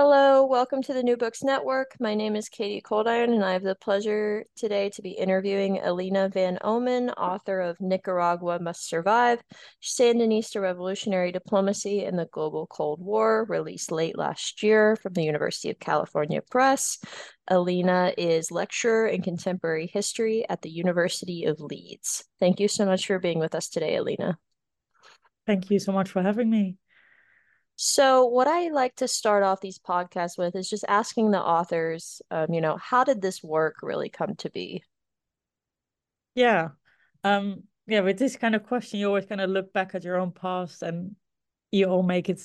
Hello, welcome to the New Books Network. My name is Katie Coldiron, and I have the pleasure today to be interviewing Eline van Ommen, author of Nicaragua Must Survive Sandinista Revolutionary Diplomacy in the Global Cold War, released late last year from the University of California Press. Eline is lecturer in contemporary history at the University of Leeds. Thank you so much for being with us today, Eline. Thank you so much for having me. So, what I like to start off these podcasts with is just asking the authors, um, you know, how did this work really come to be? Yeah. Um, yeah, with this kind of question, you always kind of look back at your own past and you all make it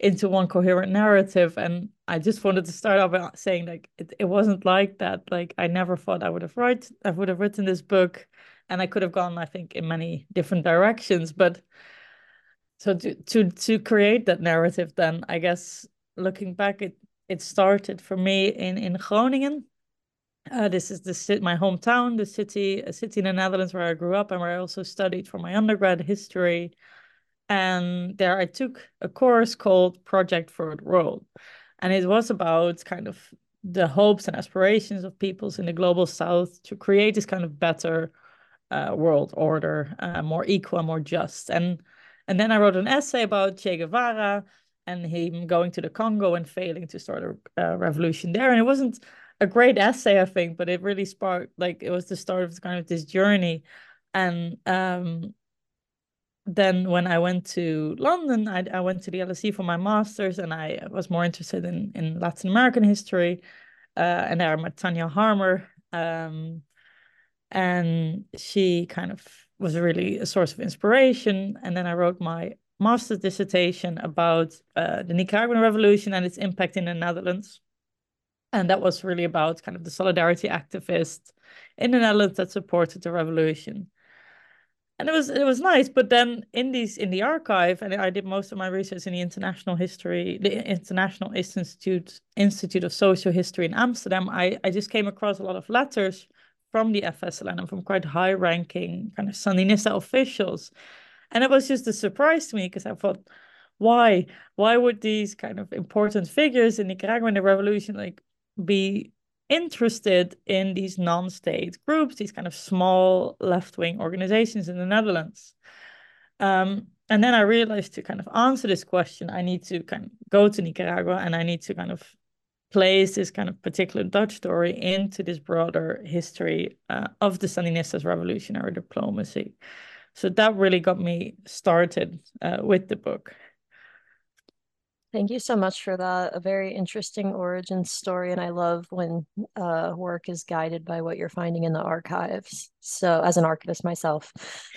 into one coherent narrative. And I just wanted to start off by saying like it, it wasn't like that. Like I never thought I would have write I would have written this book and I could have gone, I think, in many different directions. But so to to to create that narrative then i guess looking back it it started for me in in groningen. Uh, this is the my hometown the city a city in the netherlands where i grew up and where i also studied for my undergrad history. And there i took a course called project for the world. And it was about kind of the hopes and aspirations of peoples in the global south to create this kind of better uh, world order uh, more equal more just. And and then I wrote an essay about Che Guevara and him going to the Congo and failing to start a, revolution there. And it wasn't a great essay, I think, but it really sparked like it was the start of kind of this journey. And um, then when I went to London, I, I went to the LSE for my master's, and I was more interested in in Latin American history. Uh, and there I met Tanya Harmer, um, and she kind of was really a source of inspiration. And then I wrote my master's dissertation about uh, the Nicaraguan Revolution and its impact in the Netherlands. And that was really about kind of the solidarity activists in the Netherlands that supported the revolution. And it was it was nice, but then in these in the archive, and I did most of my research in the international history, the International Institute Institute of Social History in Amsterdam. I I just came across a lot of letters from the FSLN and from quite high ranking kind of Sandinista officials. And it was just a surprise to me because I thought, why? Why would these kind of important figures in Nicaragua in the revolution like be interested in these non-state groups, these kind of small left-wing organizations in the Netherlands? Um, and then I realized to kind of answer this question, I need to kind of go to Nicaragua and I need to kind of place this kind of particular Dutch story into this broader history uh, of the Sandinistas revolutionary diplomacy. So that really got me started uh, with the book. Thank you so much for that. A very interesting origin story. And I love when uh, work is guided by what you're finding in the archives. So, as an archivist myself.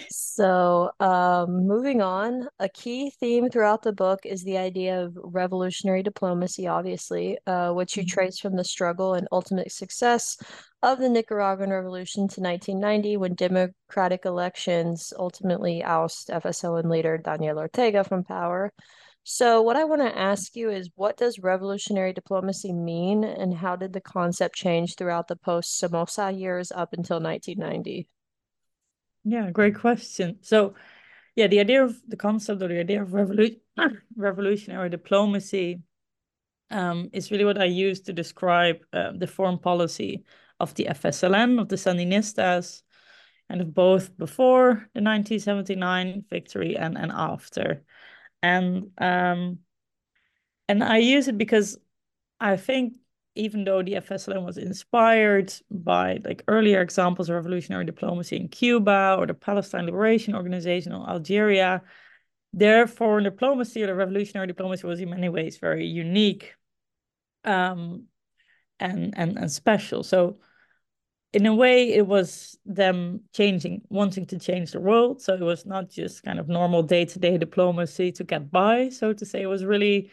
So, um, moving on, a key theme throughout the book is the idea of revolutionary diplomacy, obviously, uh, which you mm-hmm. trace from the struggle and ultimate success of the Nicaraguan Revolution to 1990 when democratic elections ultimately oust FSLN leader Daniel Ortega from power. So, what I want to ask you is what does revolutionary diplomacy mean, and how did the concept change throughout the post Somoza years up until 1990? Yeah, great question. So, yeah, the idea of the concept or the idea of revolu revolutionary diplomacy um, is really what I use to describe uh, the foreign policy of the FSLN, of the Sandinistas, and of both before the 1979 victory and, and after and um, and I use it because I think even though the FSLN was inspired by like earlier examples of revolutionary diplomacy in Cuba or the Palestine Liberation Organization or Algeria, their foreign diplomacy or the revolutionary diplomacy was in many ways very unique um, and, and, and special. So in a way it was them changing wanting to change the world. So it was not just kind of normal day-to-day diplomacy to get by so to say. It was really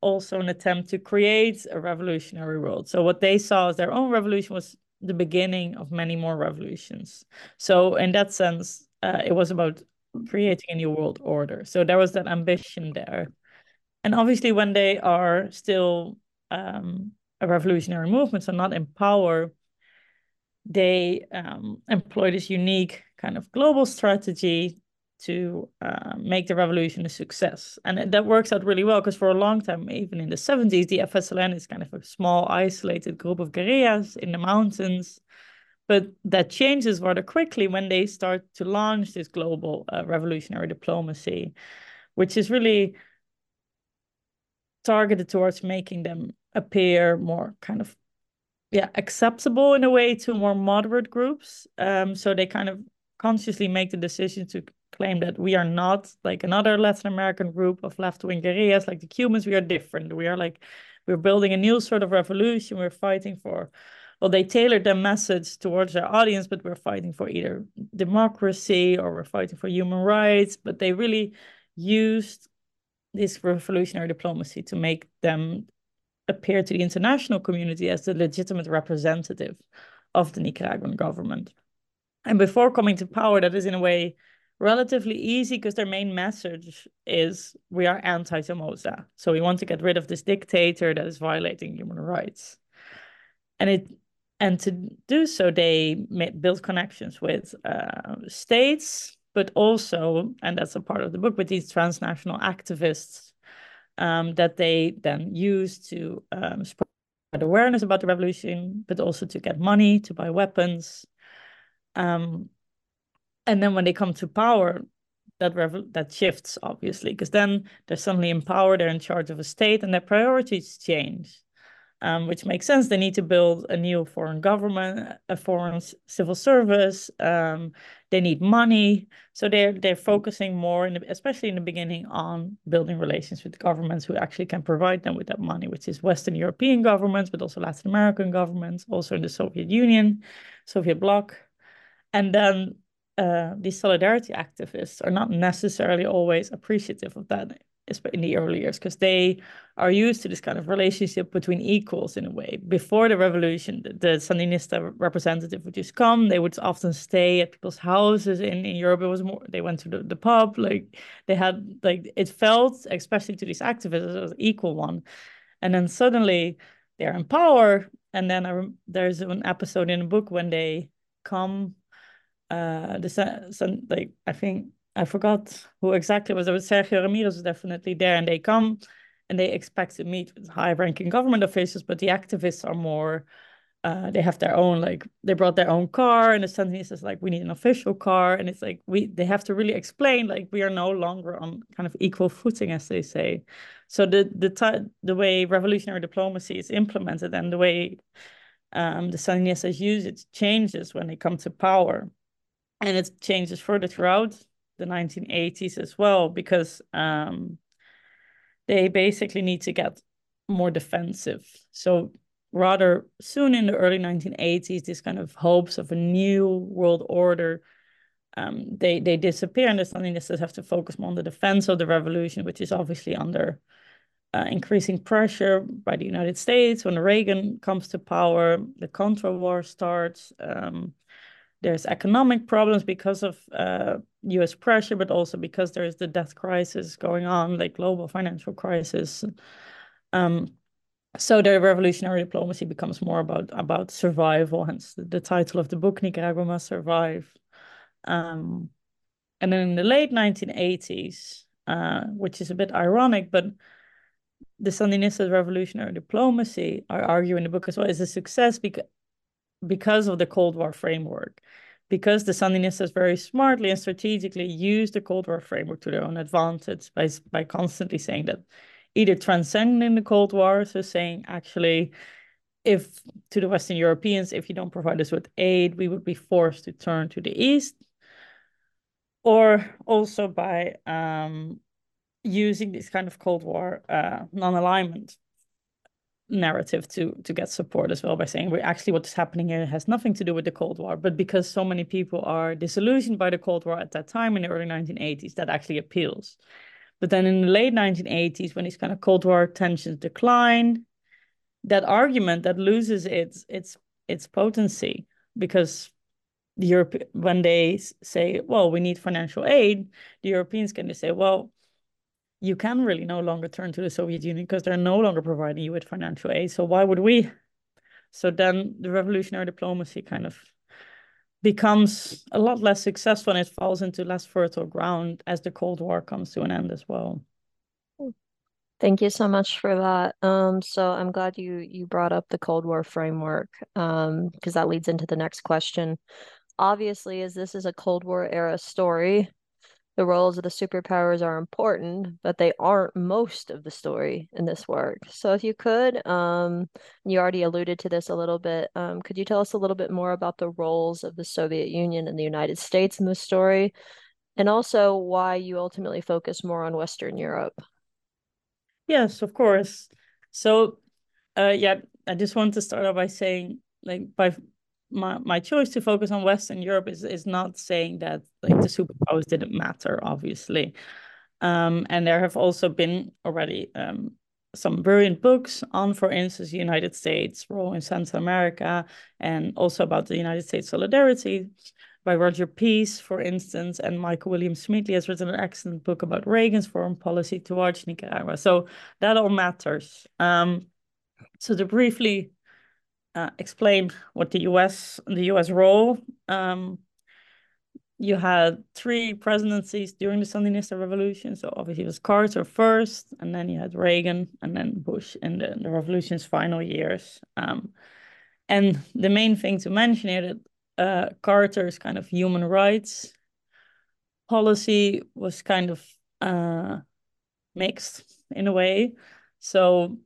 also an attempt to create a revolutionary world. So what they saw as their own revolution was the beginning of many more revolutions. So in that sense uh, it was about creating a new world order. So there was that ambition there. And obviously when they are still um, a revolutionary movement so not in power they um, employ this unique kind of global strategy to uh, make the revolution a success. And that works out really well because for a long time, even in the 70s, the FSLN is kind of a small, isolated group of guerrillas in the mountains. But that changes rather quickly when they start to launch this global uh, revolutionary diplomacy, which is really targeted towards making them appear more kind of yeah acceptable in a way to more moderate groups um so they kind of consciously make the decision to claim that we are not like another latin american group of left-wing guerrillas like the cubans we are different. We are like we're building a new sort of revolution. We're fighting for well they tailored their message towards their audience but we're fighting for either democracy or we're fighting for human rights. But they really used this revolutionary diplomacy to make them appear to the international community as the legitimate representative of the Nicaraguan government. And before coming to power, that is in a way relatively easy because their main message is we are anti Somoza. So we want to get rid of this dictator that is violating human rights. And it and to do so, they build connections with uh, states, but also, and that's a part of the book, with these transnational activists um, that they then use to um, spread awareness about the revolution, but also to get money to buy weapons. Um, and then when they come to power, that that shifts obviously because then they're suddenly in power, they're in charge of a state, and their priorities change um, which makes sense. They need to build a new foreign government, a foreign civil service. Um, they need money, so they're they're focusing more, in the, especially in the beginning, on building relations with governments who actually can provide them with that money, which is Western European governments, but also Latin American governments, also in the Soviet Union, Soviet bloc, and then. Uh, these solidarity activists are not necessarily always appreciative of that in the early years because they are used to this kind of relationship between equals in a way. Before the revolution, the, the Sandinista representative would just come. They would often stay at people's houses. In, in Europe, it was more they went to the, the pub. Like they had like it felt, especially to these activists, as an equal one. And then suddenly they're in power. And then I, there's an episode in the book when they come. Uh, the like I think I forgot who exactly was. There was Sergio Ramirez was definitely there, and they come and they expect to meet with high-ranking government officials, but the activists are more. Uh, they have their own like they brought their own car, and the Sandinistas is like we need an official car, and it's like we they have to really explain like we are no longer on kind of equal footing, as they say. So the the the way revolutionary diplomacy is implemented and the way um, the Sandinistas use it changes when they come to power, and it changes further throughout the 1980s as well because um, they basically need to get more defensive. So rather soon in the early 1980s, these kind of hopes of a new world order um, they they disappear, and the Sandinistas have to focus more on the defense of the revolution, which is obviously under uh, increasing pressure by the United States when Reagan comes to power. The Contra War starts. Um, there's economic problems because of uh, U.S. pressure, but also because there's the debt crisis going on, like global financial crisis. Um, so the revolutionary diplomacy becomes more about about survival. Hence the, the title of the book, Nicaragua Must Survive. Um, and then in the late 1980s, uh, which is a bit ironic, but the Sandinista revolutionary diplomacy, I argue in the book as well, is a success because because of the Cold War framework, because the Sandinistas very smartly and strategically used the Cold War framework to their own advantage by by constantly saying that either transcending the Cold War, so saying actually, if to the Western Europeans, if you don't provide us with aid, we would be forced to turn to the East, or also by um, using this kind of Cold War uh, non-alignment narrative to to get support as well by saying we actually what's happening here has nothing to do with the Cold War, but because so many people are disillusioned by the Cold War at that time in the early 1980s, that actually appeals. But then in the late 1980s, when these kind of Cold War tensions decline, that argument that loses its its its potency because the Europe when they say, well, we need financial aid, the Europeans can just say, well, you can really no longer turn to the Soviet Union because they're no longer providing you with financial aid. So why would we? So then the revolutionary diplomacy kind of becomes a lot less successful and it falls into less fertile ground as the Cold War comes to an end as well. Thank you so much for that. Um, so I'm glad you you brought up the Cold War framework um, because that leads into the next question. Obviously, as this is a Cold War era story, the roles of the superpowers are important, but they aren't most of the story in this work. So if you could, um, you already alluded to this a little bit, um, could you tell us a little bit more about the roles of the Soviet Union and the United States in the story, and also why you ultimately focus more on Western Europe? Yes, of course. So, uh, yeah, I just want to start off by saying, like, by my my choice to focus on Western Europe is is not saying that like the superpowers didn't matter, obviously. Um, and there have also been already um, some brilliant books on, for instance, the United States role in Central America, and also about the United States solidarity by Roger Peace, for instance, and Michael William Schmidli has written an excellent book about Reagan's foreign policy towards Nicaragua. So that all matters. Um, so to briefly uh, explain what the U.S. the U.S. role. Um, you had three presidencies during the Sandinista revolution. So obviously it was Carter first, and then you had Reagan, and then Bush in the, the revolution's final years. Um, and the main thing to mention here that uh, Carter's kind of human rights policy was kind of uh, mixed in a way. So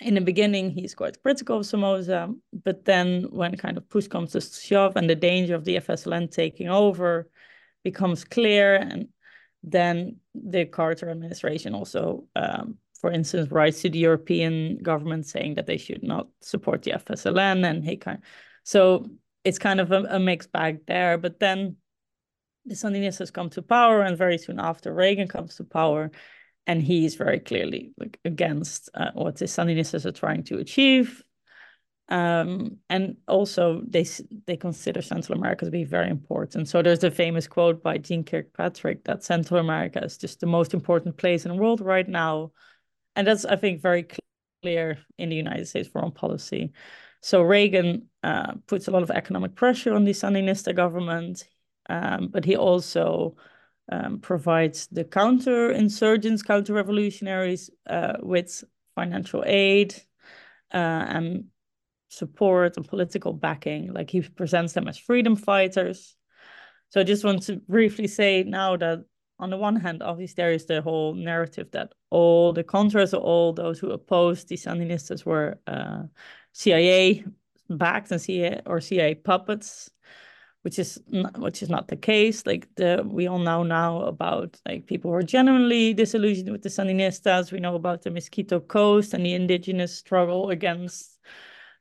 in the beginning, he's quite critical of Somoza, but then when kind of push comes to shove and the danger of the FSLN taking over becomes clear, and then the Carter administration also, um, for instance, writes to the European government saying that they should not support the FSLN, and he kind, of, so it's kind of a, a mixed bag there. But then the Sandinistas come to power, and very soon after Reagan comes to power, and he is very clearly like against uh, what the Sandinistas are trying to achieve. Um, and also they they consider Central America to be very important. So there's the famous quote by Jeane Kirkpatrick that Central America is just the most important place in the world right now, and that's I think very clear in the United States foreign policy. So Reagan uh, puts a lot of economic pressure on the Sandinista government, um, but he also um, provides the counter-insurgents, counter-revolutionaries uh, with financial aid uh, and support and political backing. Like he presents them as freedom fighters. So I just want to briefly say now that on the one hand, obviously there is the whole narrative that all the Contras or all those who opposed the Sandinistas were uh, CIA backed and CIA or CIA puppets which is not, which is not the case. Like the we all know now about like people who are genuinely disillusioned with the Sandinistas. We know about the Mosquito Coast and the indigenous struggle against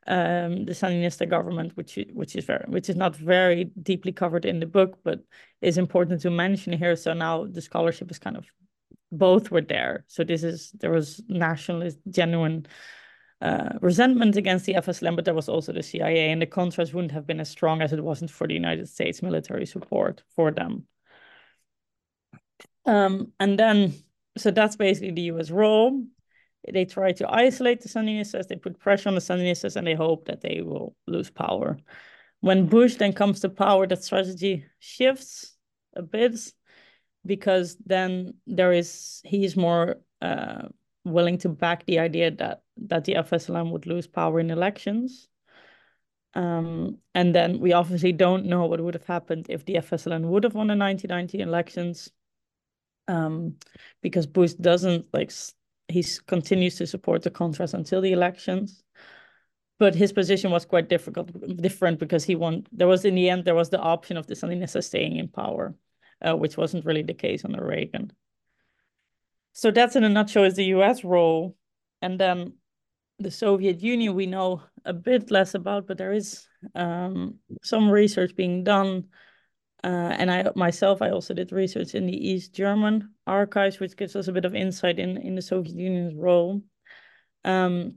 um, the Sandinista government, which which is very which is not very deeply covered in the book, but is important to mention here. So now the scholarship is kind of both were there. So this is there was nationalist, genuine uh, resentment against the FSLN, but there was also the CIA, and the Contras wouldn't have been as strong as it wasn't for the United States military support for them. Um, and then, so that's basically the US role. They try to isolate the Sandinistas, they put pressure on the Sandinistas, and they hope that they will lose power. When Bush then comes to power, that strategy shifts a bit because then there is he's more uh, willing to back the idea that that the FSLN would lose power in elections. Um, and then we obviously don't know what would have happened if the FSLN would have won the 1990 elections, um, because Bush doesn't like he continues to support the Contras until the elections. But his position was quite difficult, different because he won. There was in the end there was the option of the Sandinistas staying in power, uh, which wasn't really the case under Reagan. So that's in a nutshell is the U.S. role, and then the Soviet Union we know a bit less about, but there is um, some research being done. Uh, and I myself, I also did research in the East German archives, which gives us a bit of insight in, in the Soviet Union's role. Um,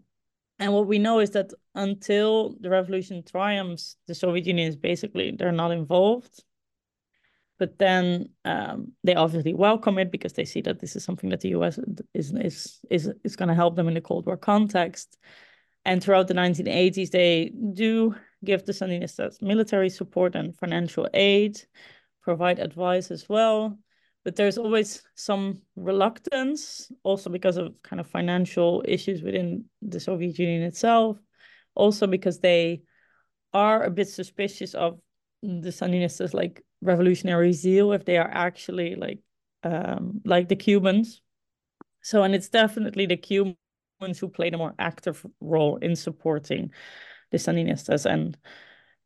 and what we know is that until the revolution triumphs, the Soviet Union is basically, they're not involved. But then um, they obviously welcome it because they see that this is something that the US is is is is going to help them in the Cold War context. And throughout the 1980s, they do give the Sandinistas military support and financial aid, provide advice as well. But there's always some reluctance, also because of kind of financial issues within the Soviet Union itself, also because they are a bit suspicious of the Sandinistas like revolutionary zeal if they are actually like um, like the Cubans. So, and it's definitely the Cubans who played a more active role in supporting the Sandinistas, and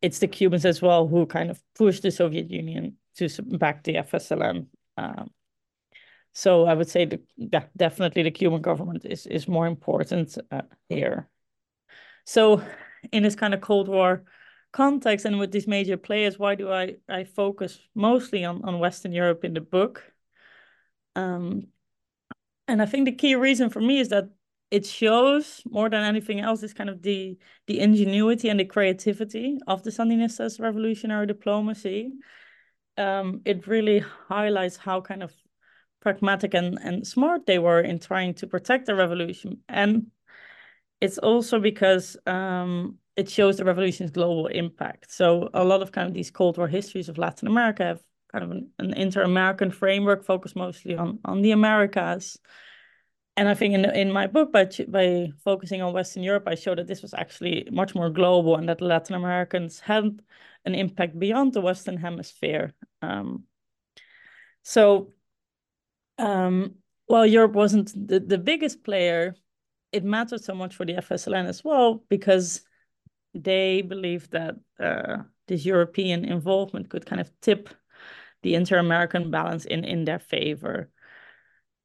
it's the Cubans as well who kind of pushed the Soviet Union to back the FSLN. Um, so I would say the, yeah, definitely the Cuban government is is more important uh, here. So in this kind of Cold War context and with these major players, why do I, I focus mostly on, on Western Europe in the book? Um, and I think the key reason for me is that it shows more than anything else is kind of the the ingenuity and the creativity of the Sandinistas' revolutionary diplomacy. Um, it really highlights how kind of pragmatic and, and smart they were in trying to protect the revolution. And it's also because um, it shows the revolution's global impact. So a lot of kind of these Cold War histories of Latin America have kind of an, an inter-American framework focused mostly on on the Americas. And I think in in my book, by by focusing on Western Europe, I show that this was actually much more global and that Latin Americans had an impact beyond the Western Hemisphere. Um, so, um, while Europe wasn't the, the biggest player, it mattered so much for the FSLN as well because they believe that uh, this European involvement could kind of tip the inter-American balance in in their favor.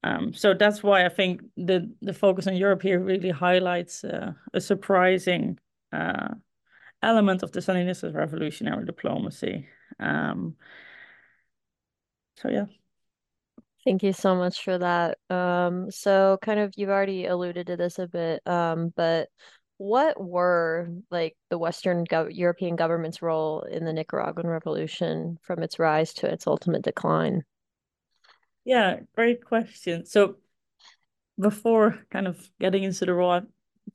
Um, so that's why I think the the focus on Europe here really highlights uh, a surprising uh, element of the Sandinista revolutionary diplomacy. Um, so yeah. Thank you so much for that. Um, so kind of you've already alluded to this a bit, um, but what were like the Western go European government's role in the Nicaraguan revolution from its rise to its ultimate decline? Yeah, great question. So before kind of getting into the role,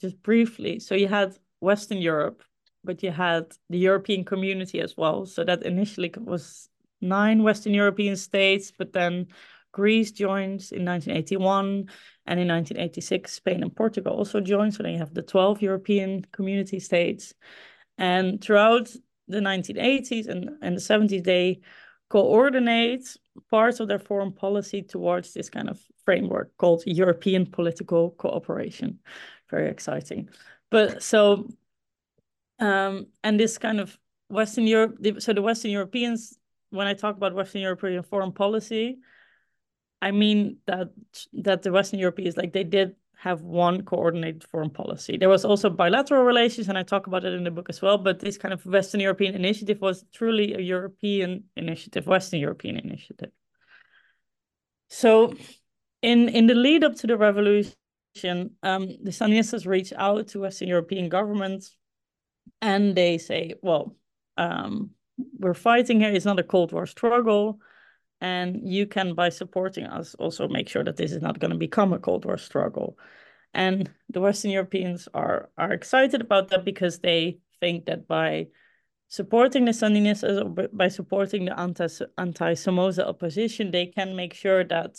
just briefly, so you had Western Europe, but you had the European community as well. So that initially was nine Western European states, but then Greece joins in 1981, and in 1986, Spain and Portugal also joined. So then you have the 12 European community states. And throughout the 1980s and, and the 70s, they coordinate parts of their foreign policy towards this kind of framework called European political cooperation. Very exciting. But so, um, and this kind of Western Europe, so the Western Europeans, when I talk about Western European foreign policy, I mean that that the Western Europeans like they did have one coordinated foreign policy. There was also bilateral relations, and I talk about it in the book as well. But this kind of Western European initiative was truly a European initiative, Western European initiative. So, in in the lead up to the revolution, um, the Sandinistas reach out to Western European governments and they say, well, um, we're fighting here. It's not a Cold War struggle. And you can, by supporting us, also make sure that this is not going to become a Cold War struggle. And the Western Europeans are are excited about that because they think that by supporting the Sandinistas or by supporting the anti anti Somoza opposition, they can make sure that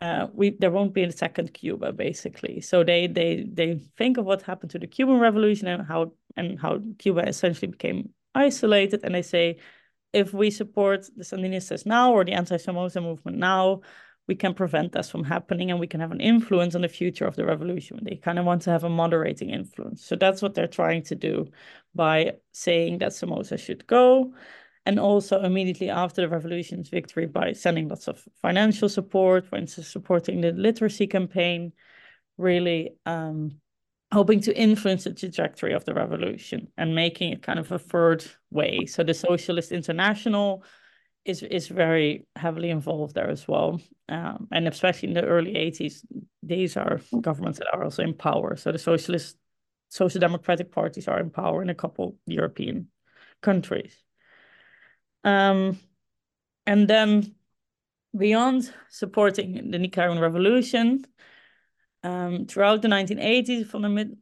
uh, we there won't be a second Cuba, basically. So they they they think of what happened to the Cuban Revolution and how and how Cuba essentially became isolated, and they say, if we support the Sandinistas now or the anti-Somoza movement now, we can prevent this from happening and we can have an influence on the future of the revolution. They kind of want to have a moderating influence. So that's what they're trying to do by saying that Somoza should go. And also immediately after the revolution's victory by sending lots of financial support, instance, supporting the literacy campaign, really um, hoping to influence the trajectory of the revolution and making it kind of a third way. So the Socialist International is is very heavily involved there as well, um, and especially in the early '80s, these are governments that are also in power. So the socialist, social democratic parties are in power in a couple European countries. Um, and then beyond supporting the Nicaraguan revolution, um, throughout the 1980s, from the mid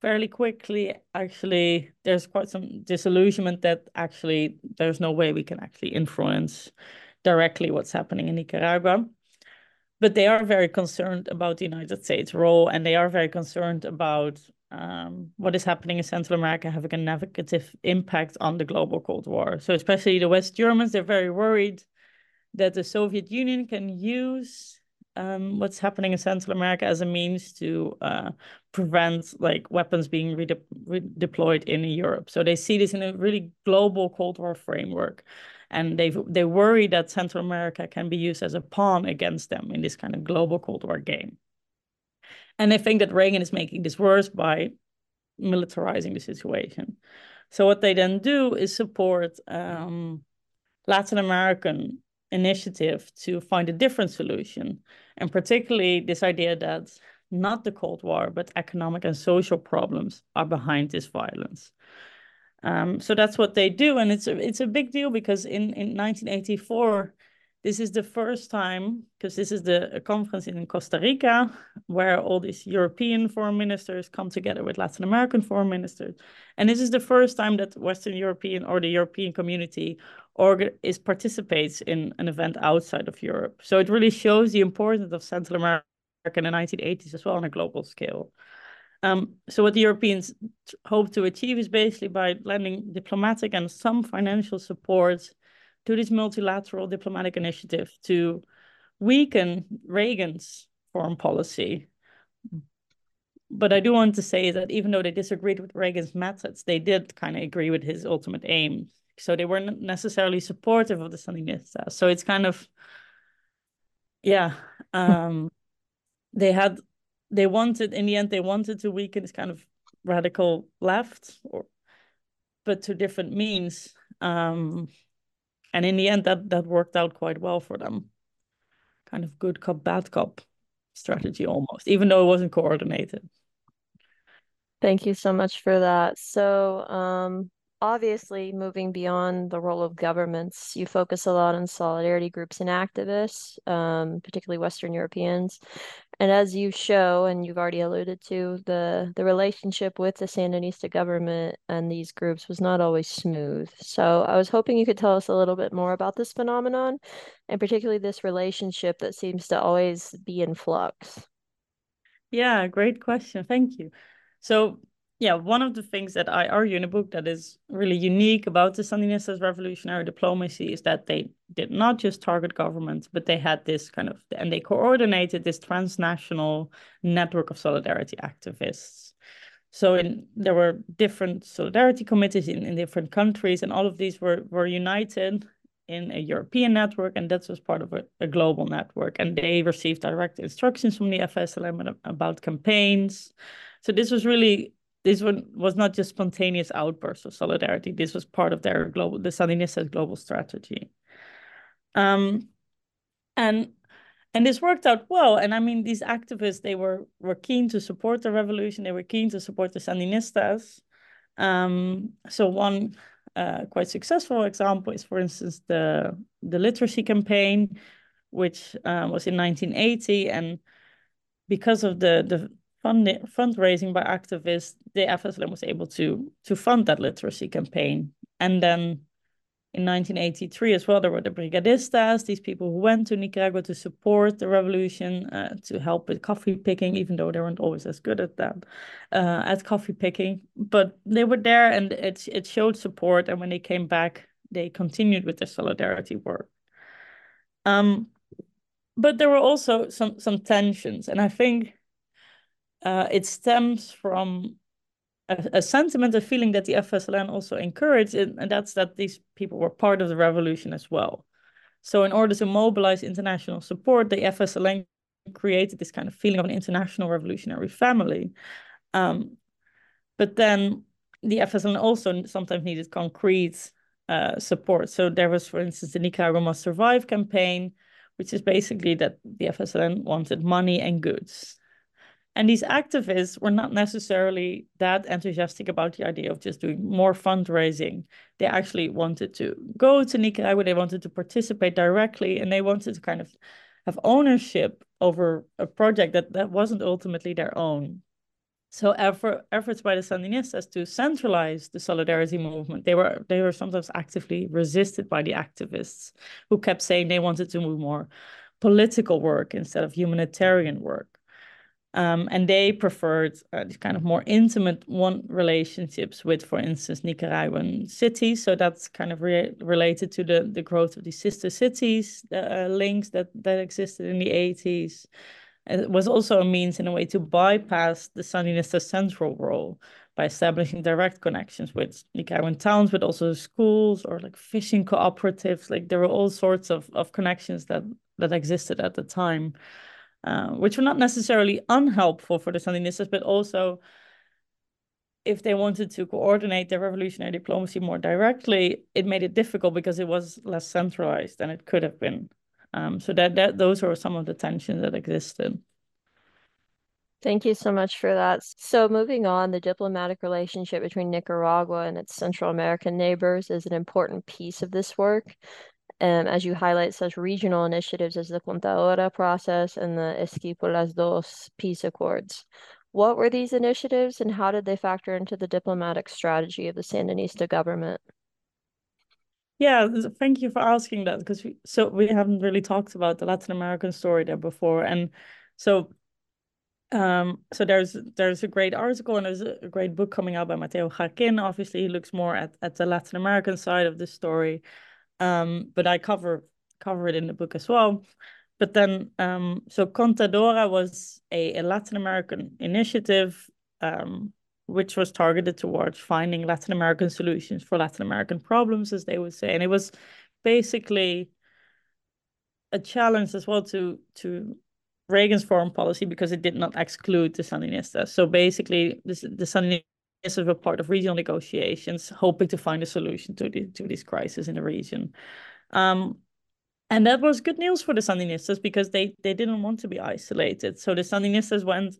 fairly quickly, actually, there's quite some disillusionment that actually there's no way we can actually influence directly what's happening in Nicaragua. But they are very concerned about the United States' role, and they are very concerned about um, what is happening in Central America having a negative impact on the global Cold War. So, especially the West Germans, they're very worried that the Soviet Union can use um, what's happening in Central America as a means to uh, prevent like weapons being redeployed redeployed in Europe. So they see this in a really global Cold War framework, and they they worry that Central America can be used as a pawn against them in this kind of global Cold War game. And they think that Reagan is making this worse by militarizing the situation. So what they then do is support um, Latin American initiative to find a different solution, and particularly this idea that not the Cold War, but economic and social problems are behind this violence. Um, so that's what they do, and it's a, it's a big deal because in, in 1984, this is the first time, because this is the conference in Costa Rica, where all these European foreign ministers come together with Latin American foreign ministers. And this is the first time that Western European or the European community is participates in an event outside of Europe. So it really shows the importance of Central America in the 1980s as well on a global scale. Um, so what the Europeans hope to achieve is basically by lending diplomatic and some financial support to this multilateral diplomatic initiative to weaken Reagan's foreign policy. But I do want to say that even though they disagreed with Reagan's methods, they did kind of agree with his ultimate aims. So they weren't necessarily supportive of the Sandinistas. So it's kind of, yeah, um, they had, they wanted, in the end, they wanted to weaken this kind of radical left, or, but to different means. Um, and in the end that that worked out quite well for them. Kind of good cop bad cop strategy almost even though it wasn't coordinated. Thank you so much for that. So um obviously moving beyond the role of governments you focus a lot on solidarity groups and activists um, particularly western europeans and as you show, and you've already alluded to, the the relationship with the Sandinista government and these groups was not always smooth. So I was hoping you could tell us a little bit more about this phenomenon, and particularly this relationship that seems to always be in flux. Yeah, great question. Thank you. So yeah, one of the things that I argue in the book that is really unique about the Sandinistas' revolutionary diplomacy is that they did not just target governments, but they had this kind of, and they coordinated this transnational network of solidarity activists. So in, there were different solidarity committees in, in different countries, and all of these were, were united in a European network, and that was part of a, a global network. And they received direct instructions from the FSLN about campaigns. So this was really this one was not just spontaneous outbursts of solidarity. This was part of their global, the Sandinistas' global strategy. Um, and and this worked out well. And I mean, these activists, they were, were keen to support the revolution. They were keen to support the Sandinistas. Um, so one uh, quite successful example is, for instance, the, the literacy campaign, which uh, was in 1980. And because of the, the fund, fundraising by activists, the FSLN was able to, to fund that literacy campaign. And then in 1983 as well, there were the brigadistas, these people who went to Nicaragua to support the revolution, uh, to help with coffee picking, even though they weren't always as good at that, uh, at coffee picking. But they were there and it, it showed support. And when they came back, they continued with their solidarity work. Um, but there were also some, some tensions. And I think uh, it stems from a, a sentiment, a feeling that the FSLN also encouraged, and that's that these people were part of the revolution as well. So in order to mobilize international support, the FSLN created this kind of feeling of an international revolutionary family. Um, but then the FSLN also sometimes needed concrete uh, support. So there was, for instance, the Nicaragua Must Survive campaign, which is basically that the FSLN wanted money and goods. And these activists were not necessarily that enthusiastic about the idea of just doing more fundraising. They actually wanted to go to Nicaragua, they wanted to participate directly, and they wanted to kind of have ownership over a project that, that wasn't ultimately their own. So effort, efforts by the Sandinistas to centralize the solidarity movement, they were they were sometimes actively resisted by the activists who kept saying they wanted to move more political work instead of humanitarian work. Um, and they preferred uh, these kind of more intimate one relationships with, for instance, Nicaraguan cities. So that's kind of re related to the, the growth of these sister cities, the uh, links that, that existed in the 80s. It was also a means, in a way, to bypass the Sandinista central role by establishing direct connections with Nicaraguan towns, but also schools or like fishing cooperatives. Like there were all sorts of, of connections that, that existed at the time. Uh, which were not necessarily unhelpful for the Sandinistas, but also if they wanted to coordinate their revolutionary diplomacy more directly, it made it difficult because it was less centralized than it could have been. Um, so that, that those were some of the tensions that existed. Thank you so much for that. So, moving on, the diplomatic relationship between Nicaragua and its Central American neighbors is an important piece of this work um, as you highlight such regional initiatives as the Cuenta Contadora process and the Esquipulas Dos peace accords. What were these initiatives and how did they factor into the diplomatic strategy of the Sandinista government? Yeah, thank you for asking that because we, so we haven't really talked about the Latin American story there before, and so um, so there's there's a great article and there's a great book coming out by Mateo Jarquin. Obviously, he looks more at at the Latin American side of the story, um, but I cover cover it in the book as well. But then, um, so Contadora was a, a Latin American initiative um, which was targeted towards finding Latin American solutions for Latin American problems, as they would say, and it was basically a challenge as well to to Reagan's foreign policy because it did not exclude the Sandinistas. So basically, this, the Sandinistas is a part of regional negotiations, hoping to find a solution to the, to this crisis in the region. Um, and that was good news for the Sandinistas because they, they didn't want to be isolated. So the Sandinistas went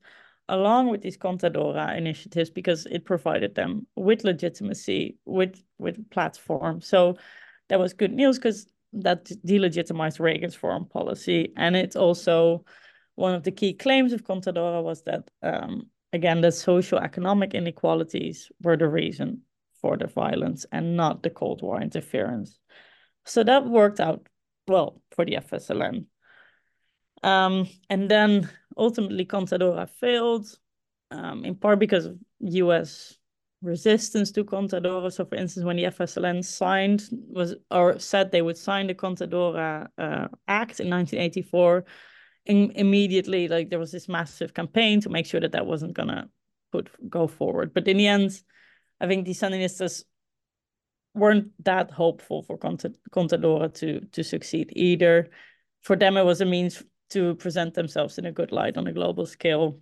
along with these Contadora initiatives because it provided them with legitimacy, with with platform. So that was good news because that delegitimized Reagan's foreign policy. And it's also one of the key claims of Contadora was that um, again, the socio-economic inequalities were the reason for the violence and not the Cold War interference. So that worked out well for the FSLN. Um, and then ultimately Contadora failed, um, in part because of US resistance to Contadora. So for instance, when the FSLN signed was or said they would sign the Contadora uh, Act in 1984, in, immediately like there was this massive campaign to make sure that that wasn't gonna put go forward. But in the end, I think the Sandinistas weren't that hopeful for Contadora to to succeed either. For them, it was a means to present themselves in a good light on a global scale.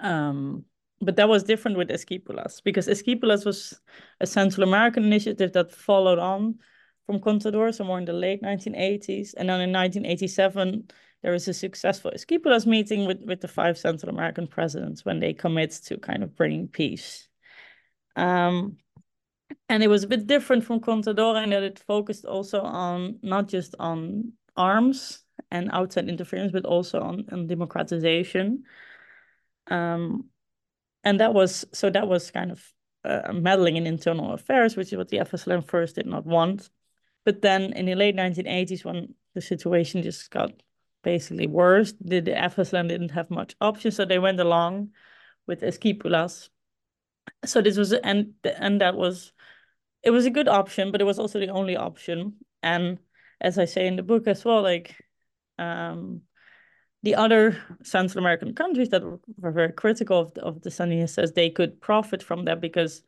Um, but that was different with Esquipulas because Esquipulas was a Central American initiative that followed on from Contadora, so more in the late 1980s. And then in 1987, there was a successful Esquipulas meeting with, with the five Central American presidents when they commit to kind of bringing peace. Um, and it was a bit different from Contadora in that it focused also on not just on arms and outside interference, but also on, on democratization. Um, and that was so that was kind of uh, meddling in internal affairs, which is what the FSLN first did not want. But then in the late 1980s, when the situation just got basically worse, the, the didn't have much option, so they went along with Esquipulas. So this was and and that was it was a good option, but it was also the only option. And as I say in the book as well, like um, the other Central American countries that were, were very critical of the, of the Sandinistas, they could profit from that because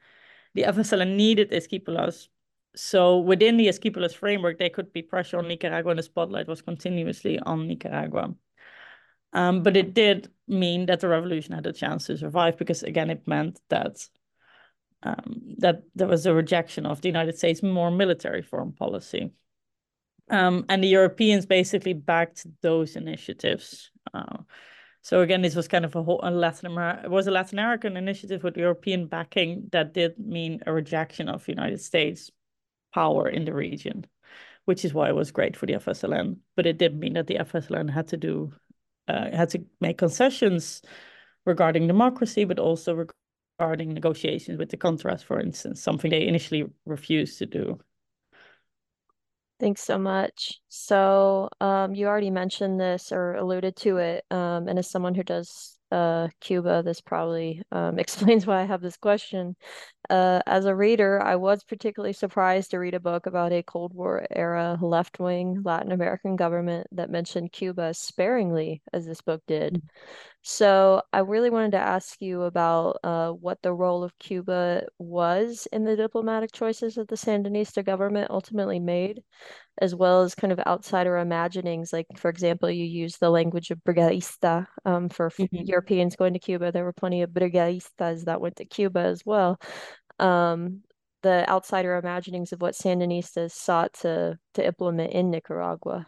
the FSLN needed Esquipulas. So within the Esquipulas framework, there could be pressure on Nicaragua, and the spotlight was continuously on Nicaragua. Um, but it did mean that the revolution had a chance to survive because, again, it meant that um, that there was a rejection of the United States' more military foreign policy. Um, and the Europeans basically backed those initiatives. Uh, so again, this was kind of a whole a Latin America. It was a Latin American initiative with European backing that did mean a rejection of the United States power in the region, which is why it was great for the FSLN. But it did mean that the FSLN had to do uh, had to make concessions regarding democracy, but also regarding negotiations with the Contras, for instance, something they initially refused to do. Thanks so much. So, um, you already mentioned this or alluded to it, um, and as someone who does uh, Cuba, this probably um, explains why I have this question. Uh, as a reader, I was particularly surprised to read a book about a Cold War era left wing Latin American government that mentioned Cuba sparingly, as this book did. Mm. So I really wanted to ask you about uh, what the role of Cuba was in the diplomatic choices that the Sandinista government ultimately made, as well as kind of outsider imaginings. Like, for example, you use the language of brigadista um, for mm-hmm. Europeans going to Cuba. There were plenty of brigadistas that went to Cuba as well. Um, the outsider imaginings of what Sandinistas sought to to implement in Nicaragua.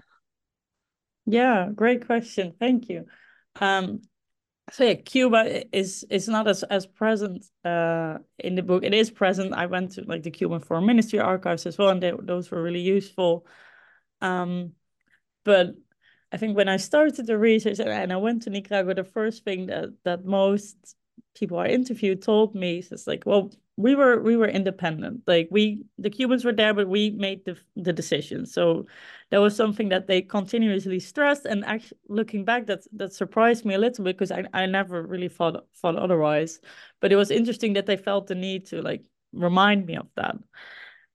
Yeah, great question. Thank you. Um, so yeah, Cuba is is not as as present uh, in the book. It is present. I went to like the Cuban Foreign Ministry archives as well, and they, those were really useful. Um, but I think when I started the research and I went to Nicaragua, the first thing that that most people I interviewed told me is like, well, we were we were independent. Like we the Cubans were there, but we made the the decision. So that was something that they continuously stressed. And actually, looking back, that that surprised me a little bit because I I never really thought thought otherwise. But it was interesting that they felt the need to like remind me of that.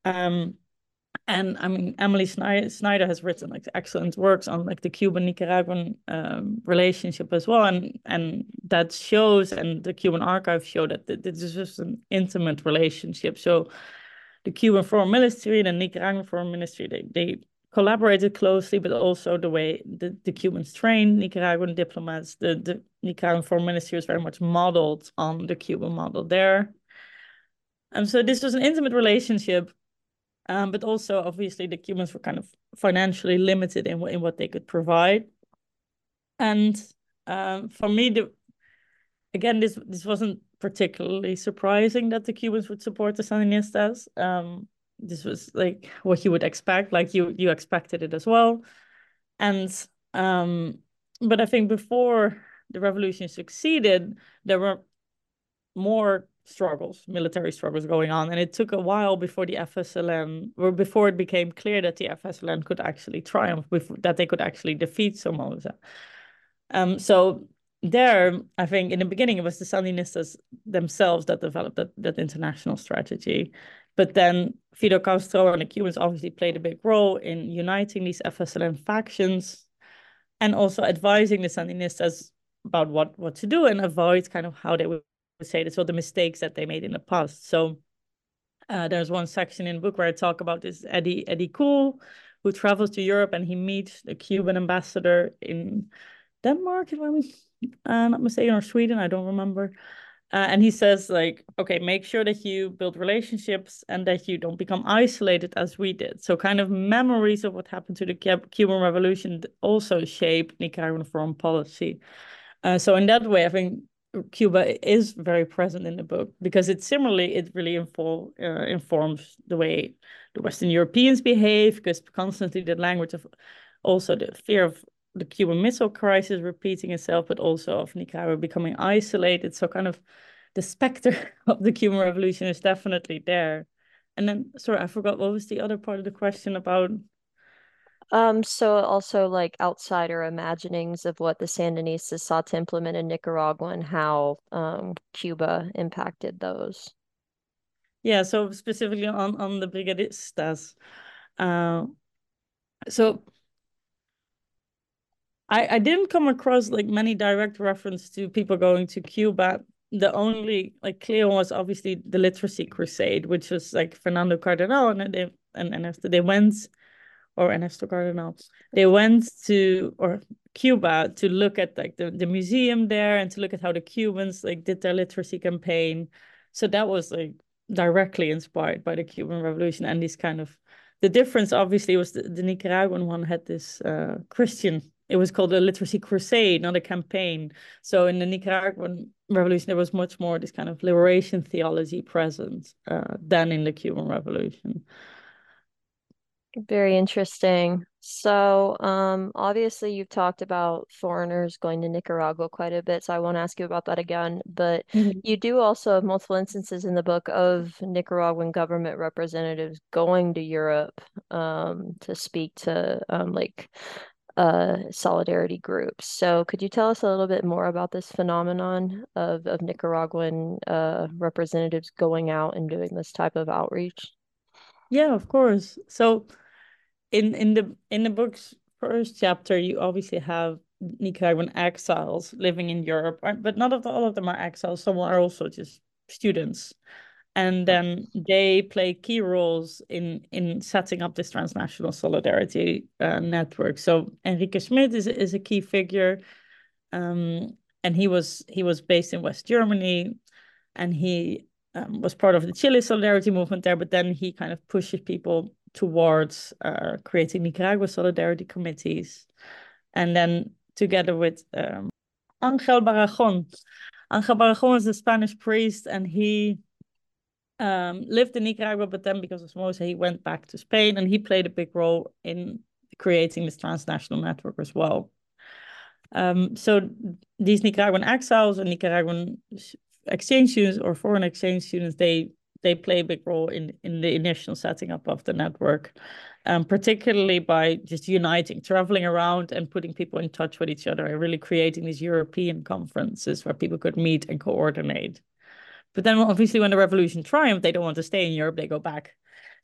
Um, and I mean, Emily Snyder has written like excellent works on like the Cuban Nicaraguan um, relationship as well, and and that shows, and the Cuban archives show that this is just an intimate relationship. So, the Cuban Foreign Ministry and the Nicaraguan Foreign Ministry they they collaborated closely, but also the way the, the Cubans trained Nicaraguan diplomats, the the Nicaraguan Foreign Ministry was very much modeled on the Cuban model there. And so this was an intimate relationship um, but also, obviously, the Cubans were kind of financially limited in, in what they could provide. And um, for me, the, again, this this wasn't particularly surprising that the Cubans would support the Sandinistas. Um, this was like what you would expect, like you you expected it as well. And um, but I think before the revolution succeeded, there were more struggles, military struggles going on. And it took a while before the FSLN, or before it became clear that the FSLN could actually triumph, before, that they could actually defeat Somoza. Um, so there, I think in the beginning, it was the Sandinistas themselves that developed that, that international strategy. But then Fidel Castro and the Cubans obviously played a big role in uniting these FSLN factions and also advising the Sandinistas about what, what to do and avoid kind of how they would say this or the mistakes that they made in the past. So uh, there's one section in the book where I talk about this Eddie Eddie Cool, who travels to Europe and he meets the Cuban ambassador in Denmark, if I'm uh, not mistaken, or Sweden, I don't remember. Uh, and he says like okay make sure that you build relationships and that you don't become isolated as we did so kind of memories of what happened to the cuban revolution also shape nicaraguan foreign policy uh, so in that way i think cuba is very present in the book because it similarly it really info, uh, informs the way the western europeans behave because constantly the language of also the fear of the Cuban Missile Crisis repeating itself, but also of Nicaragua becoming isolated. So kind of the specter of the Cuban Revolution is definitely there. And then, sorry, I forgot what was the other part of the question about. Um, so also like outsider imaginings of what the Sandinistas sought to implement in Nicaragua and how um, Cuba impacted those. Yeah, so specifically on on the brigadistas. Uh, so I, I didn't come across like many direct reference to people going to Cuba. The only like clear was obviously the literacy crusade, which was like Fernando Cardenal and they and, and after they went or Ernesto Cardenal, they went to or Cuba to look at like the, the museum there and to look at how the Cubans like did their literacy campaign. So that was like directly inspired by the Cuban Revolution and this kind of the difference obviously was the, the Nicaraguan one had this uh, Christian it was called a literacy crusade, not a campaign. So in the Nicaraguan revolution, there was much more this kind of liberation theology present uh, than in the Cuban revolution. Very interesting. So, um, obviously, you've talked about foreigners going to Nicaragua quite a bit, so I won't ask you about that again. But mm-hmm. you do also have multiple instances in the book of Nicaraguan government representatives going to Europe um, to speak to um, like uh, solidarity groups. So, could you tell us a little bit more about this phenomenon of, of Nicaraguan uh, representatives going out and doing this type of outreach? Yeah, of course. So, in in the in the book's first chapter, you obviously have Nicaraguan exiles living in Europe, but not all of them are exiles. Some are also just students and then they play key roles in in setting up this transnational solidarity uh, network. So Enrique Schmidt is is a key figure, um, and he was he was based in West Germany, and he um, was part of the Chile solidarity movement there. But then he kind of pushes people towards uh, creating Nicaragua solidarity committees, and then together with um, Angel Barrajon. Angel Barrajon is a Spanish priest, and he um, lived in Nicaragua, but then because of Somoza, he went back to Spain and he played a big role in creating this transnational network as well. Um, so these Nicaraguan exiles and Nicaraguan exchange students or foreign exchange students, they they play a big role in in the initial setting up of the network, um, particularly by just uniting, traveling around and putting people in touch with each other and really creating these European conferences where people could meet and coordinate. But then obviously when the revolution triumphed, they don't want to stay in Europe. They go back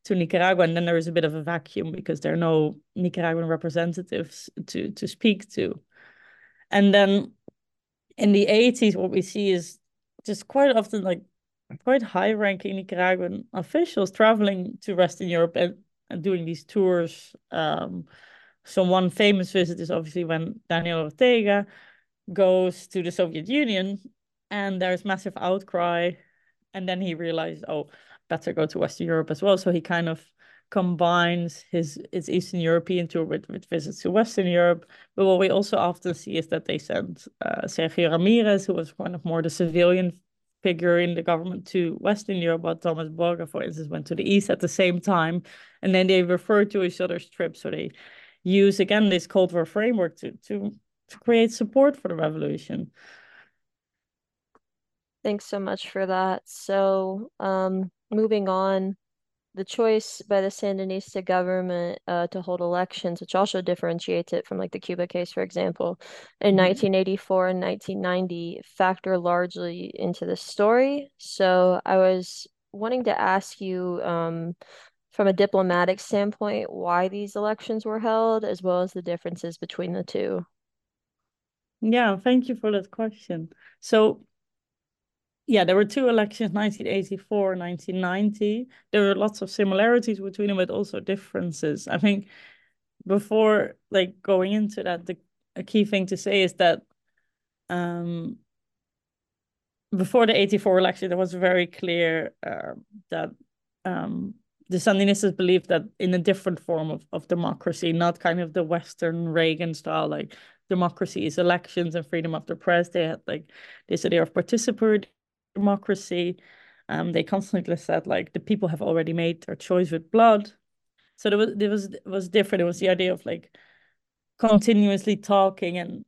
to Nicaragua, and then there is a bit of a vacuum because there are no Nicaraguan representatives to to speak to. And then in the 80s, what we see is just quite often like quite high ranking Nicaraguan officials traveling to Western Europe and, and doing these tours. Um, so one famous visit is obviously when Daniel Ortega goes to the Soviet Union and there's massive outcry. And then he realized oh better go to western europe as well. So he kind of combines his his eastern european tour with, with visits to western europe. But what we also often see is that they send uh, sergio ramirez who was kind of more the civilian figure in the government to western europe but tomás borge for instance went to the east at the same time. And then they refer to each other's trips. So they use again this cold war framework to to to create support for the revolution. Thanks so much for that. So, um, moving on, the choice by the Sandinista government uh, to hold elections, which also differentiates it from like the Cuba case, for example, in mm-hmm. 1984 and 1990, factor largely into the story. So, I was wanting to ask you, um, from a diplomatic standpoint, why these elections were held, as well as the differences between the two. Yeah, thank you for that question. So, yeah, there were two elections, 1984 and 1990. There were lots of similarities between them, but also differences. I think before like going into that, the a key thing to say is that um, before the 84 election, it was very clear uh, that um, the Sandinistas believed that in a different form of, of democracy, not kind of the Western Reagan style, like democracy is elections and freedom of the press. They had like this idea of participatory democracy. Um, they constantly said like the people have already made their choice with blood. So there was there was was different. It was the idea of like continuously talking and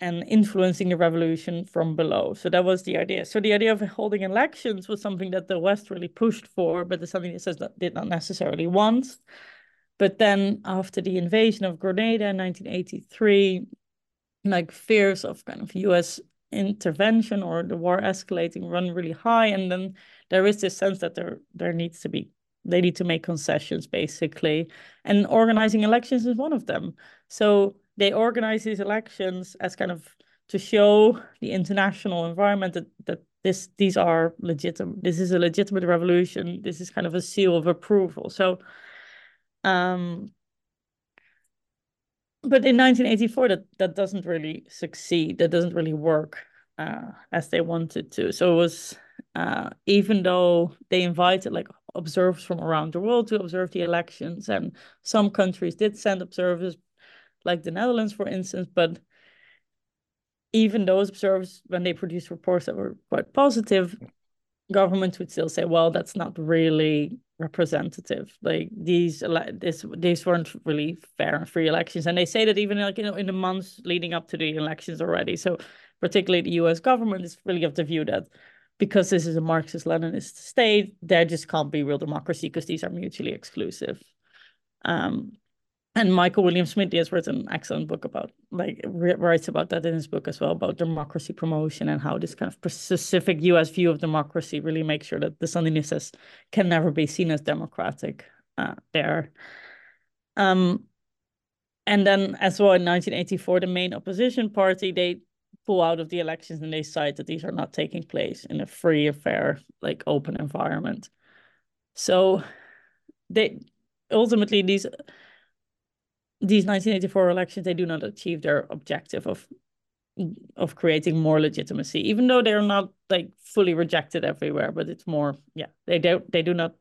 and influencing the revolution from below. So that was the idea. So the idea of holding elections was something that the West really pushed for, but it's something that says that did not necessarily want. But then after the invasion of Grenada in 1983, like fears of kind of US intervention or the war escalating run really high. And then there is this sense that there there needs to be they need to make concessions basically. And organizing elections is one of them. So they organize these elections as kind of to show the international environment that that this these are legitimate this is a legitimate revolution this is kind of a seal of approval so um but in 1984 that that doesn't really succeed that doesn't really work uh, as they wanted to so it was uh, even though they invited like observers from around the world to observe the elections and some countries did send observers like the Netherlands, for instance. But even those observers, when they produced reports that were quite positive, governments would still say, "Well, that's not really representative. Like these, this, these weren't really fair and free elections." And they say that even like you know in the months leading up to the elections already. So particularly the U.S. government is really of the view that because this is a Marxist-Leninist state, there just can't be real democracy because these are mutually exclusive. Um, and Michael William Schmidli has written an excellent book about like writes about that in his book as well about democracy promotion and how this kind of specific U.S. view of democracy really makes sure that the Sandinistas can never be seen as democratic uh, there. Um, and then as well in 1984, the main opposition party they pull out of the elections and they cite that these are not taking place in a free, fair, like open environment. So they ultimately these these 1984 elections, they do not achieve their objective of of creating more legitimacy, even though they're not like fully rejected everywhere. But it's more, yeah, they don't, they do not,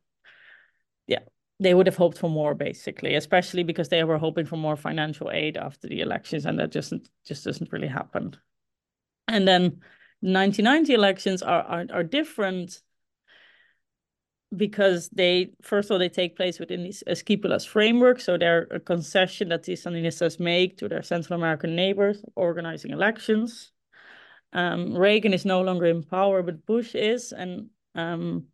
yeah, they would have hoped for more basically, especially because they were hoping for more financial aid after the elections, and that just just doesn't really happen. And then 1990 elections are are, are different because they first of all they take place within these Esquipulas framework, so they're a concession that the Sandinistas make to their Central American neighbors, organizing elections. Um, Reagan is no longer in power, but Bush is, and um,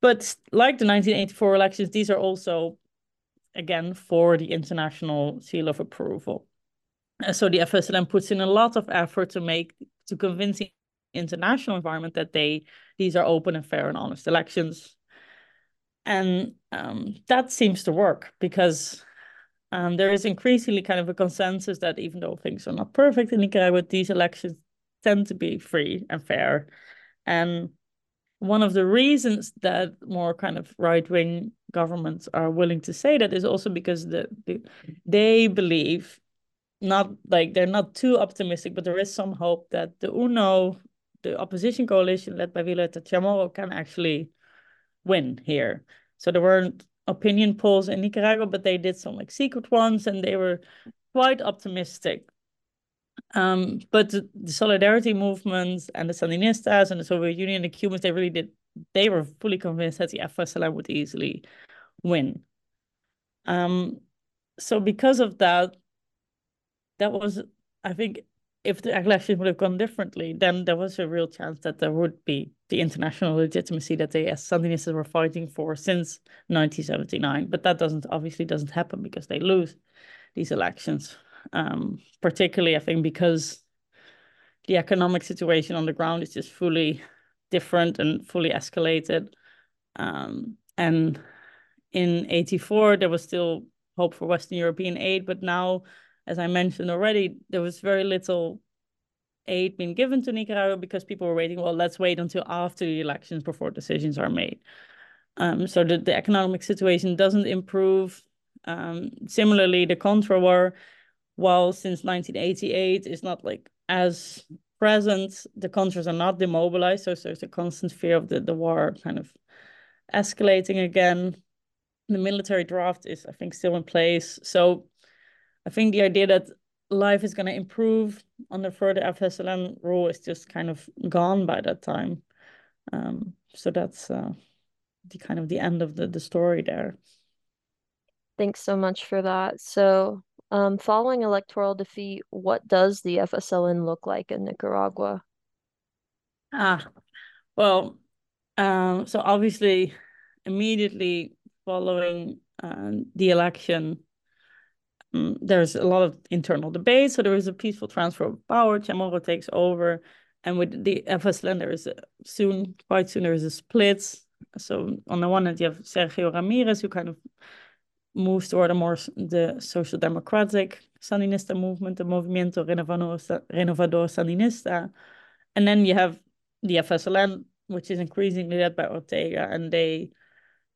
but like the 1984 elections, these are also again for the international seal of approval. Uh, so the FSLN puts in a lot of effort to make to convince the international environment that they these are open and fair and honest elections. And um, that seems to work because um, there is increasingly kind of a consensus that even though things are not perfect in Nicaragua, these elections tend to be free and fair. And one of the reasons that more kind of right wing governments are willing to say that is also because the, the, they believe not like they're not too optimistic, but there is some hope that the UNO the opposition coalition led by Violeta Chamorro can actually win here. So there weren't opinion polls in Nicaragua, but they did some like secret ones and they were quite optimistic. Um, but the, the, solidarity movement and the Sandinistas and the Soviet Union, the Cubans, they really did, they were fully convinced that the FSLN would easily win. Um, so because of that, that was, I think, if the elections would have gone differently, then there was a real chance that there would be the international legitimacy that the Sandinistas were fighting for since 1979. But that doesn't obviously doesn't happen because they lose these elections. Um, particularly, I think, because the economic situation on the ground is just fully different and fully escalated. Um, and in 84, there was still hope for Western European aid, but now as I mentioned already, there was very little aid being given to Nicaragua because people were waiting, well, let's wait until after the elections before decisions are made. Um, so the, the economic situation doesn't improve. Um, similarly, the Contra war, while since 1988 is not like as present. The Contras are not demobilized, so so there's a constant fear of the, the war kind of escalating again. The military draft is, I think, still in place. So I think the idea that life is going to improve under further FSLN rule is just kind of gone by that time. Um, so that's uh, the kind of the end of the, the story there. Thanks so much for that. So, um, following electoral defeat, what does the FSLN look like in Nicaragua? Ah, well, um, so obviously, immediately following uh, the election, there's a lot of internal debate. So there is a peaceful transfer of power. Chamorro takes over, and with the FSLN, there is a, soon, quite soon, there is a split. So on the one hand, you have Sergio Ramirez, who kind of moves toward a more the social democratic Sandinista movement, the Movimiento Renovador, Renovador Sandinista. And then you have the FSLN, which is increasingly led by Ortega, and they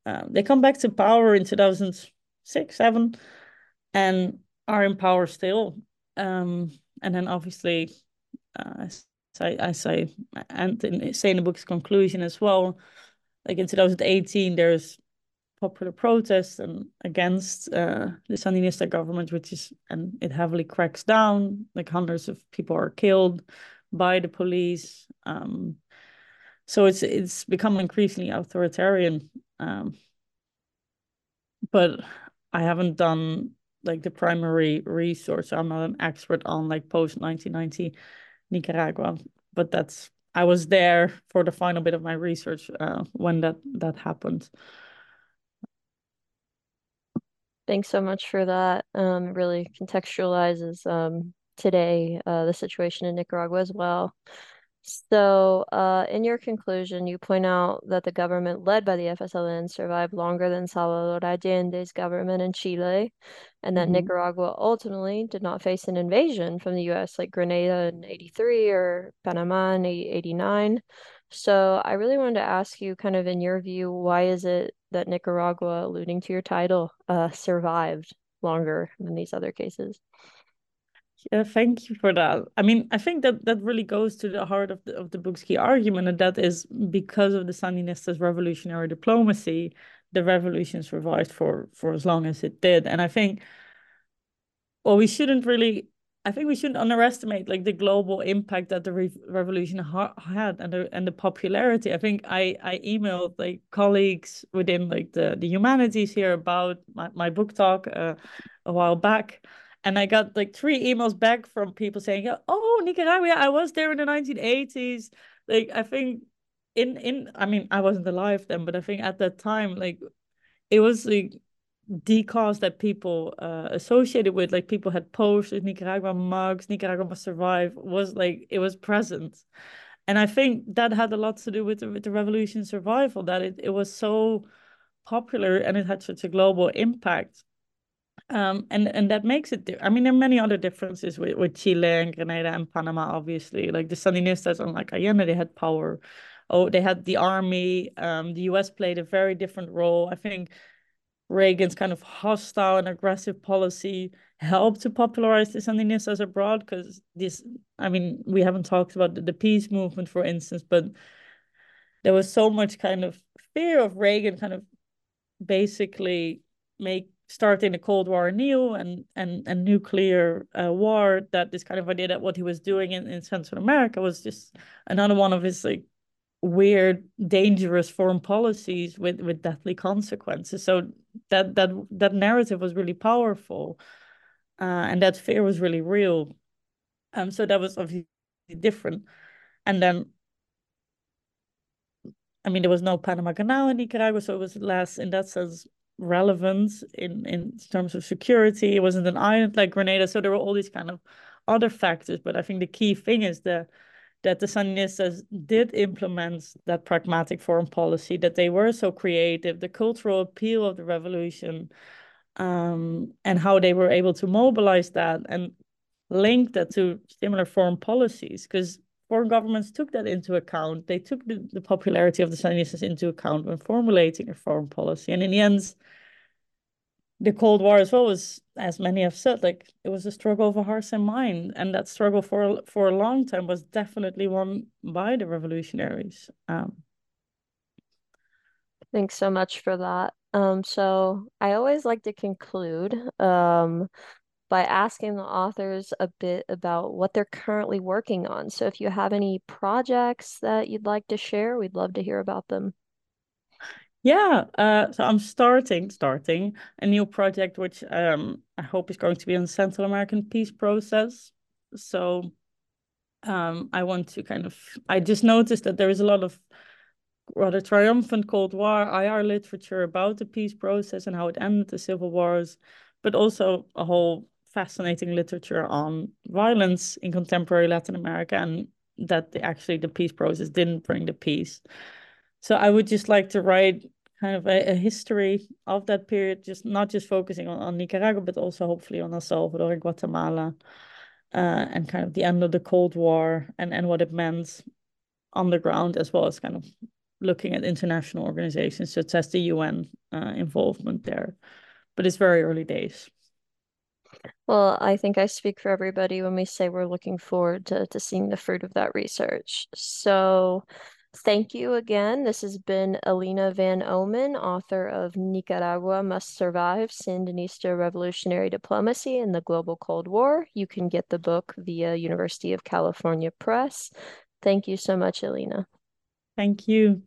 uh, they come back to power in 2006, 7, and are in power still. Um, and then obviously, uh, as I, as I and in, say in the book's conclusion as well, like in 2018, there's popular protests and against uh, the Sandinista government, which is and it heavily cracks down. Like hundreds of people are killed by the police. Um, so it's it's become increasingly authoritarian. Um, but I haven't done like the primary resource. I'm not an expert on like post 1990 Nicaragua, but that's I was there for the final bit of my research uh, when that that happened. Thanks so much for that. Um, really contextualizes um, today uh, the situation in Nicaragua as well. So, uh, in your conclusion, you point out that the government led by the FSLN survived longer than Salvador Allende's government in Chile, and that mm-hmm. Nicaragua ultimately did not face an invasion from the US like Grenada in 83 or Panama in 89. So, I really wanted to ask you, kind of in your view, why is it that Nicaragua, alluding to your title, uh, survived longer than these other cases? Yeah, thank you for that. I mean, I think that that really goes to the heart of the of the book's key argument, and that is because of the Sandinistas' revolutionary diplomacy, the revolution survived for for as long as it did. And I think, well, we shouldn't really. I think we shouldn't underestimate like the global impact that the re revolution ha had and the and the popularity. I think I I emailed like colleagues within like the the humanities here about my my book talk uh, a while back and I got like three emails back from people saying, "Oh, Nicaragua, I was there in the 1980s." Like I think in in I mean, I wasn't alive then, but I think at that time like it was like the cause that people uh, associated with like people had posters nicaragua mugs nicaragua must survive was like it was present and i think that had a lot to do with the, with the revolution survival that it, it was so popular and it had such a global impact um, and and that makes it. I mean, there are many other differences with, with Chile and Grenada and Panama. Obviously, like the Sandinistas, unlike Allende, they had power. Oh, they had the army. Um, the U.S. played a very different role. I think Reagan's kind of hostile and aggressive policy helped to popularize the Sandinistas abroad because this. I mean, we haven't talked about the, the peace movement, for instance, but there was so much kind of fear of Reagan, kind of basically make starting the Cold War anew and and and nuclear uh, war that this kind of idea that what he was doing in, in Central America was just another one of his like weird dangerous foreign policies with with deadly consequences. So that that that narrative was really powerful uh, and that fear was really real. Um so that was obviously different. And then I mean, there was no Panama Canal in Nicaragua, so it was less, in that sense, relevant in in terms of security. It wasn't an island like Grenada, so there were all these kind of other factors. But I think the key thing is that that the Sandinistas did implement that pragmatic foreign policy, that they were so creative, the cultural appeal of the revolution, um, and how they were able to mobilize that and link that to similar foreign policies. Because foreign governments took that into account. They took the, the popularity of the Sandinistas into account when formulating a foreign policy. And in the end, the Cold War as well was, as many have said, like it was a struggle of a heart and mind, and that struggle for for a long time was definitely won by the revolutionaries. Um, Thanks so much for that. Um, so I always like to conclude um, by asking the authors a bit about what they're currently working on. So if you have any projects that you'd like to share, we'd love to hear about them. Yeah, uh, so I'm starting starting a new project, which um, I hope is going to be on the Central American peace process. So um, I want to kind of I just noticed that there is a lot of rather triumphant Cold War IR literature about the peace process and how it ended the civil wars, but also a whole fascinating literature on violence in contemporary Latin America and that actually the peace process didn't bring the peace. So I would just like to write kind of a, a history of that period, just not just focusing on, on Nicaragua, but also hopefully on El Salvador and Guatemala, uh, and kind of the end of the Cold War and, and what it meant on the ground, as well as kind of looking at international organizations such as the UN uh, involvement there. But it's very early days. Well, I think I speak for everybody when we say we're looking forward to, to seeing the fruit of that research. So Thank you again. This has been Eline Van Ommen, author of Nicaragua Must Survive Sandinista Revolutionary Diplomacy in the Global Cold War. You can get the book via University of California Press. Thank you so much, Alina. Thank you.